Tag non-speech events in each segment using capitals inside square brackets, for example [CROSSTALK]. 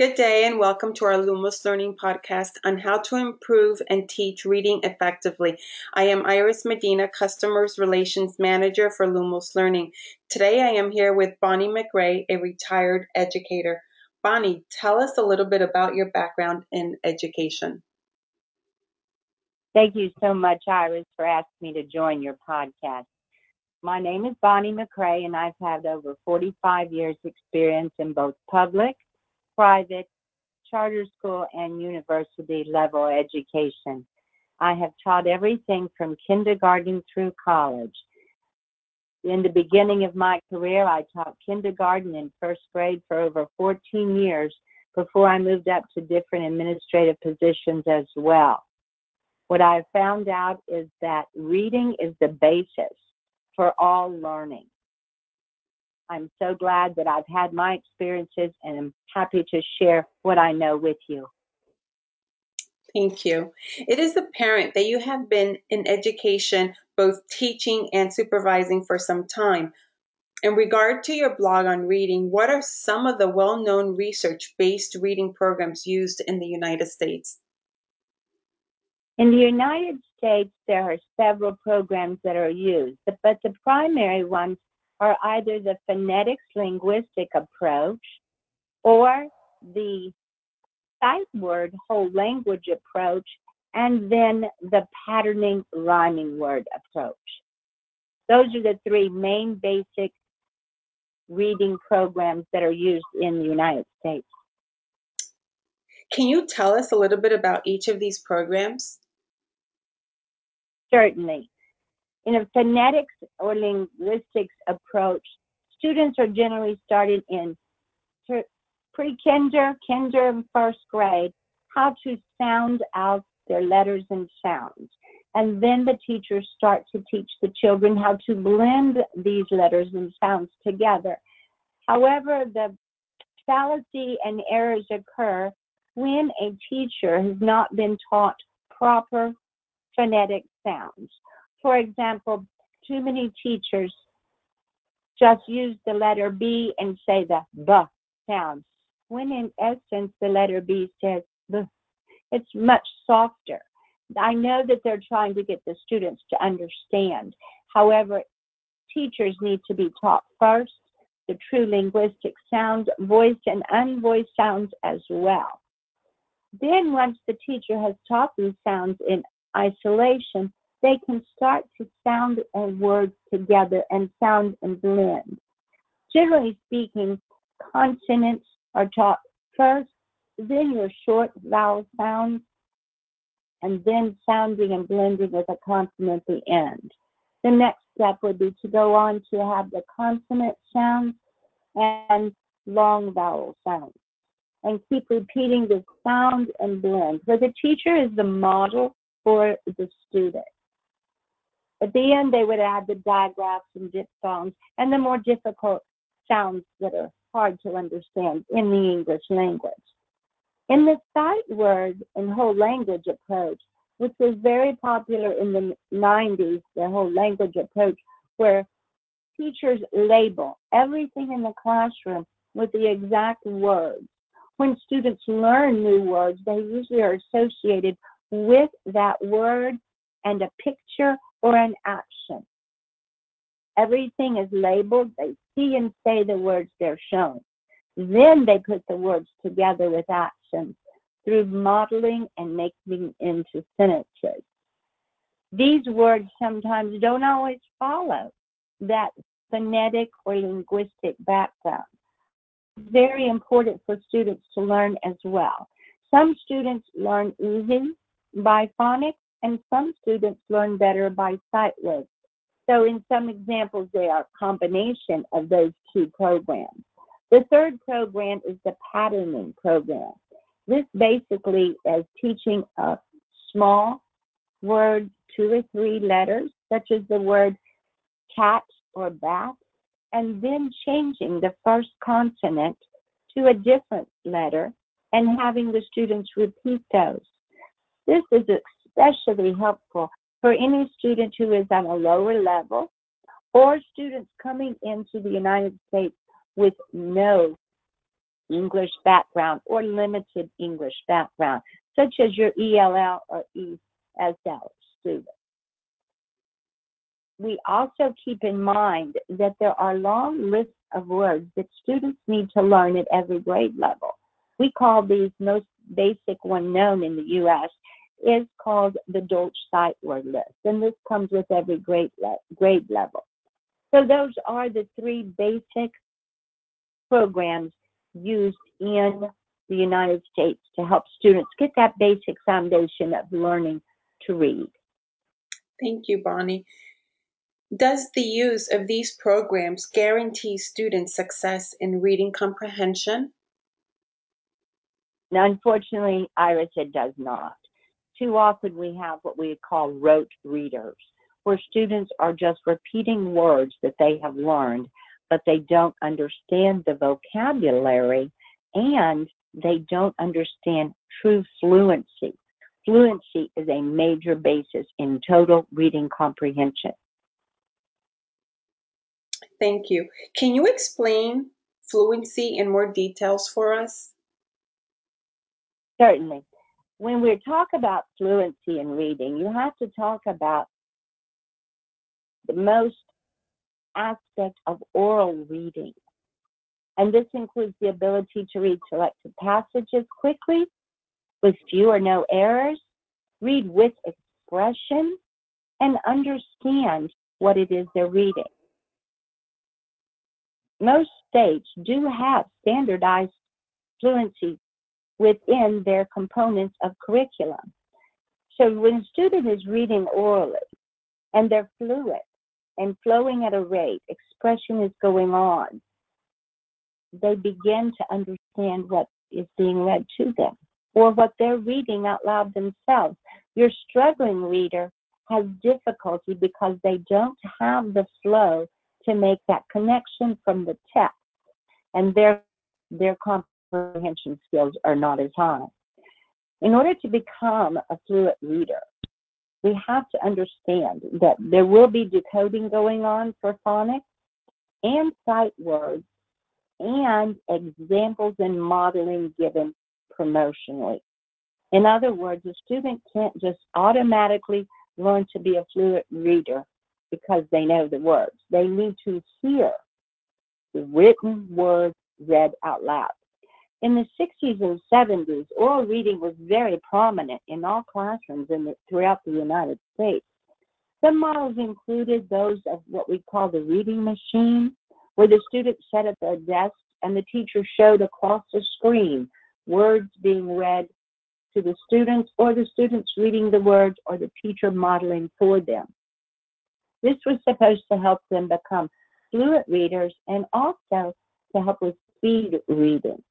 Good day and welcome to our Lumos Learning podcast on how to improve and teach reading effectively. I am Iris Medina, Customers Relations Manager for Lumos Learning. Today I am here with Bonnie McRae, a retired educator. Bonnie, tell us a little bit about your background in education. Thank you so much, Iris, for asking me to join your podcast. My name is Bonnie McRae, and I've had over 45 years' experience in both public private, charter school, and university level education. I have taught everything from kindergarten through college. In the beginning of my career, I taught kindergarten and first grade for over 14 years before I moved up to different administrative positions as well. What I have found out is that reading is the basis for all learning. I'm so glad that I've had my experiences and I'm happy to share what I know with you. Thank you. It is apparent that you have been in education, both teaching and supervising for some time. In regard to your blog on reading, what are some of the well known research based reading programs used in the United States? In the United States, there are several programs that are used, but the primary ones are either the phonetics linguistic approach or the sight word whole language approach and then the patterning rhyming word approach. Those are the three main basic reading programs that are used in the United States. Can you tell us a little bit about each of these programs? Certainly. In a phonetics or linguistics approach, students are generally started in pre-kinder, kinder, and first grade, how to sound out their letters and sounds. And then the teachers start to teach the children how to blend these letters and sounds together. However, the fallacy and errors occur when a teacher has not been taught proper phonetic sounds. For example, too many teachers just use the letter B and say the B sound, when in essence the letter B says B. It's much softer. I know that they're trying to get the students to understand. However, teachers need to be taught first the true linguistic sounds, voiced and unvoiced sounds as well. Then, once the teacher has taught these sounds in isolation, they can start to sound words together and sound and blend. Generally speaking, consonants are taught first, then your short vowel sounds, and then sounding and blending with a consonant at the end. The next step would be to go on to have the consonant sounds and long vowel sounds and keep repeating the sound and blend. So the teacher is the model for the student. At the end, they would add the digraphs and diphthongs and the more difficult sounds that are hard to understand in the English language. In the sight word and whole language approach, which was very popular in the 90s, the whole language approach, where teachers label everything in the classroom with the exact words. When students learn new words, they usually are associated with that word and a picture or an action. Everything is labeled. They see and say the words they're shown. Then they put the words together with actions through modeling and making into sentences. These words sometimes don't always follow that phonetic or linguistic background. Very important for students to learn as well. Some students learn easy by phonics and some students learn better by sight words. So in some examples, they are a combination of those two programs. The third program is the patterning program. This basically is teaching a small word, two or three letters, such as the word cat or bat, and then changing the first consonant to a different letter and having the students repeat those. This is especially helpful for any student who is on a lower level or students coming into the United States with no English background or limited English background, such as your ELL or ESL students. We also keep in mind that there are long lists of words that students need to learn at every grade level. We call these most basic one known in the U.S. is called the Dolch Sight Word List, and this comes with every grade, le- grade level. So those are the three basic programs used in the United States to help students get that basic foundation of learning to read. Thank you, Bonnie. Does the use of these programs guarantee students success in reading comprehension? Now, unfortunately, Iris, it does not. Too often we have what we call rote readers, where students are just repeating words that they have learned, but they don't understand the vocabulary and they don't understand true fluency. Fluency is a major basis in total reading comprehension. Thank you. Can you explain fluency in more details for us? Certainly. When we talk about fluency in reading, you have to talk about the most aspect of oral reading. And this includes the ability to read selected passages quickly with few or no errors, read with expression, and understand what it is they're reading most states do have standardized fluency within their components of curriculum. So when a student is reading orally and they're fluent and flowing at a rate, expression is going on, they begin to understand what is being read to them or what they're reading out loud themselves. Your struggling reader has difficulty because they don't have the flow to make that connection from the text, and their their comprehension skills are not as high. In order to become a fluent reader, we have to understand that there will be decoding going on for phonics and sight words and examples and modeling given promotionally. In other words, a student can't just automatically learn to be a fluent reader because they know the words. They need to hear the written words read out loud. In the 60s and 70s, oral reading was very prominent in all classrooms in the, throughout the United States. Some models included those of what we call the reading machine, where the students sat at their desk and the teacher showed across the screen words being read to the students, or the students reading the words, or the teacher modeling for them. This was supposed to help them become fluent readers and also to help with speed reading.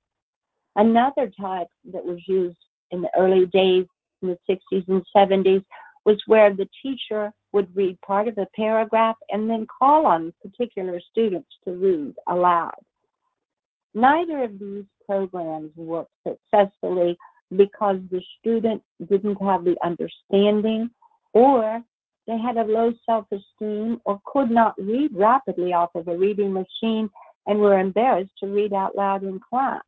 Another type that was used in the early days in the 60s and 70s was where the teacher would read part of a paragraph and then call on particular students to read aloud. Neither of these programs worked successfully because the student didn't have the understanding or they had a low self esteem or could not read rapidly off of a reading machine and were embarrassed to read out loud in class.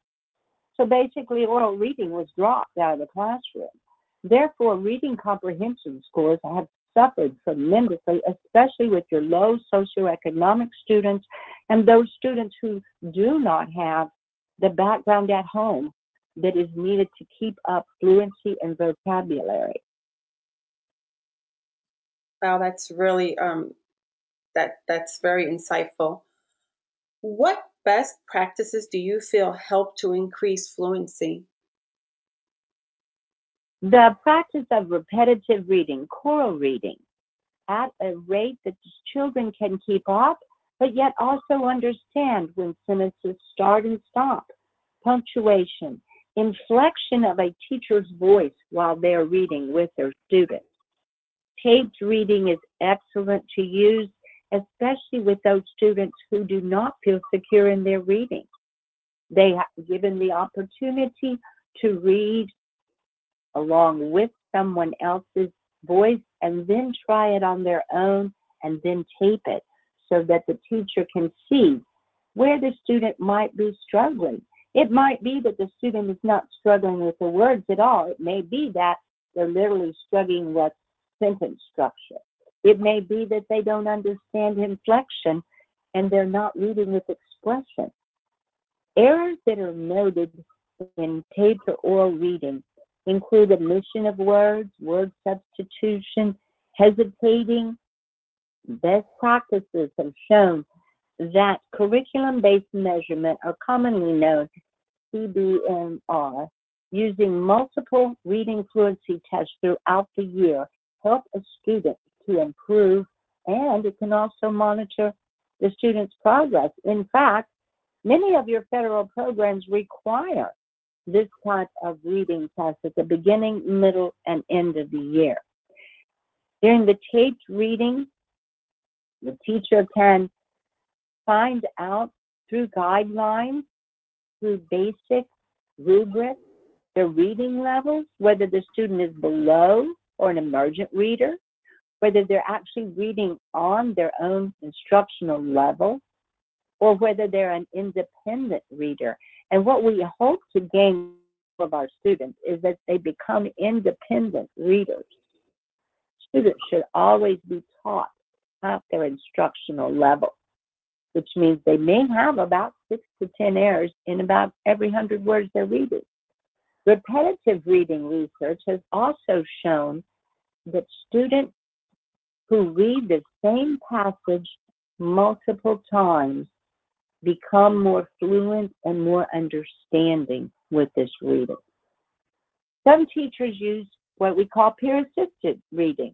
So basically, oral reading was dropped out of the classroom. Therefore, reading comprehension scores have suffered tremendously, especially with your low socioeconomic students and those students who do not have the background at home that is needed to keep up fluency and vocabulary. Wow, that's really um, that that's very insightful. What best practices do you feel help to increase fluency? The practice of repetitive reading, choral reading, at a rate that children can keep up, but yet also understand when sentences start and stop, punctuation, inflection of a teacher's voice while they're reading with their students. Taped reading is excellent to use, especially with those students who do not feel secure in their reading. They have given the opportunity to read along with someone else's voice and then try it on their own and then tape it so that the teacher can see where the student might be struggling It might be that the student is not struggling with the words at all. It may be that they're literally struggling with sentence structure. It may be that they don't understand inflection and they're not reading with expression. Errors that are noted in taped or reading include omission of words, word substitution, hesitating. Best practices have shown that curriculum-based measurement are commonly known CBMR, using multiple reading fluency tests throughout the year help a student to improve and it can also monitor the student's progress. In fact, many of your federal programs require this type of reading test at the beginning, middle, and end of the year. During the taped reading, the teacher can find out through guidelines, through basic rubrics, their reading levels, whether the student is below or an emergent reader, whether they're actually reading on their own instructional level, or whether they're an independent reader. And what we hope to gain of our students is that they become independent readers. Students should always be taught at their instructional level, which means they may have about six to 10 errors in about every 100 words they're reading. Repetitive reading research has also shown that students who read the same passage multiple times become more fluent and more understanding with this reading. Some teachers use what we call peer assisted reading,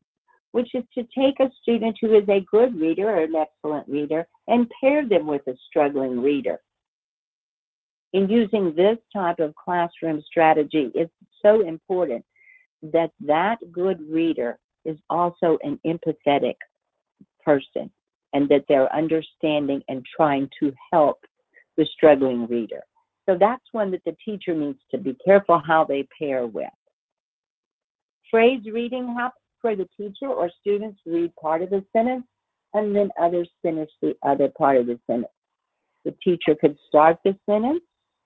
which is to take a student who is a good reader or an excellent reader and pair them with a struggling reader. In using this type of classroom strategy, it's so important that that good reader is also an empathetic person and that they're understanding and trying to help the struggling reader. So that's one that the teacher needs to be careful how they pair with. Phrase reading happens where the teacher or students read part of the sentence and then others finish the other part of the sentence. The teacher could start the sentence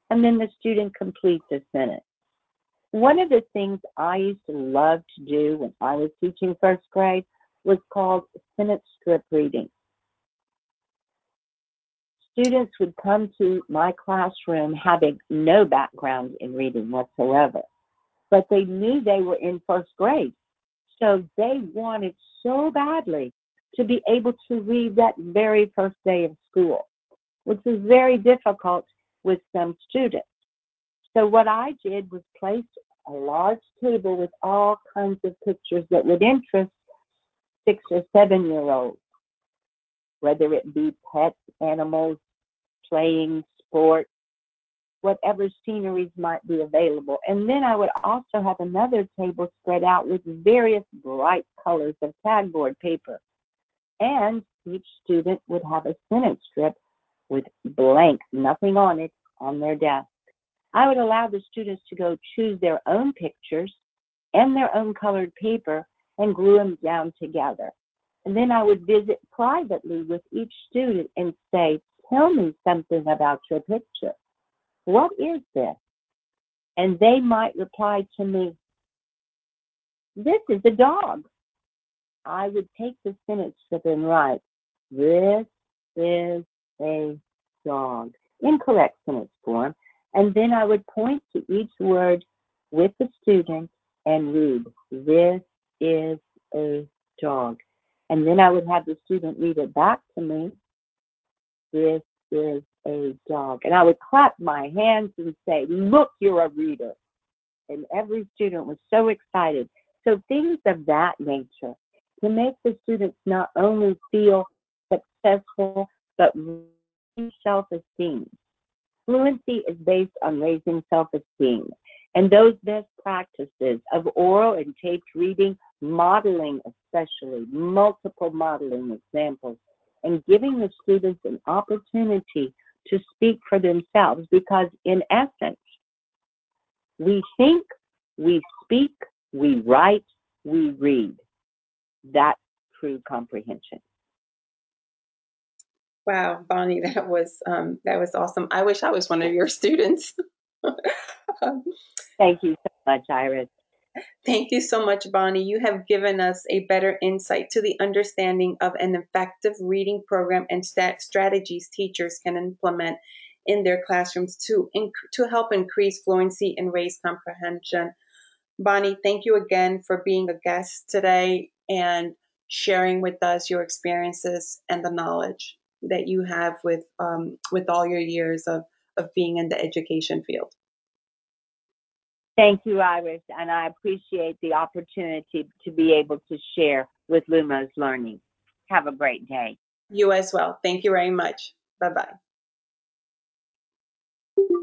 and then the student completes the sentence. One of the things I used to love to do when I was teaching first grade was called sentence strip reading. Students would come to my classroom having no background in reading whatsoever, but they knew they were in first grade. So they wanted so badly to be able to read that very first day of school, which was very difficult with some students. So what I did was place a large table with all kinds of pictures that would interest six or seven year olds, whether it be pets, animals, playing, sports, whatever sceneries might be available. And then I would also have another table spread out with various bright colors of cardboard paper. And each student would have a sentence strip with blank, nothing on it, on their desk. I would allow the students to go choose their own pictures and their own colored paper and glue them down together. And then I would visit privately with each student and say, Tell me something about your picture. What is this? And they might reply to me, This is a dog. I would take the sentence strip and write, This is a dog. Incorrect sentence form. And then I would point to each word with the student and read, This is a dog. And then I would have the student read it back to me. This is a dog. And I would clap my hands and say, Look, you're a reader. And every student was so excited. So things of that nature to make the students not only feel successful, but self esteem. Fluency is based on raising self esteem. And those best practices of oral and taped reading, modeling especially, multiple modeling examples, and giving the students an opportunity to speak for themselves because, in essence, we think, we speak, we write, we read. That's true comprehension. Wow, Bonnie, [LAUGHS] that was um, that was awesome. I wish I was one of your students. [LAUGHS] Thank you so much, Iris. Thank you so much, Bonnie. You have given us a better insight to the understanding of an effective reading program and stat- strategies teachers can implement in their classrooms to inc- to help increase fluency and raise comprehension. Bonnie, thank you again for being a guest today and sharing with us your experiences and the knowledge that you have with um, with all your years of of being in the education field. Thank you, Iris, and I appreciate the opportunity to be able to share with Lumos Learning. Have a great day. You as well. Thank you very much. Bye bye.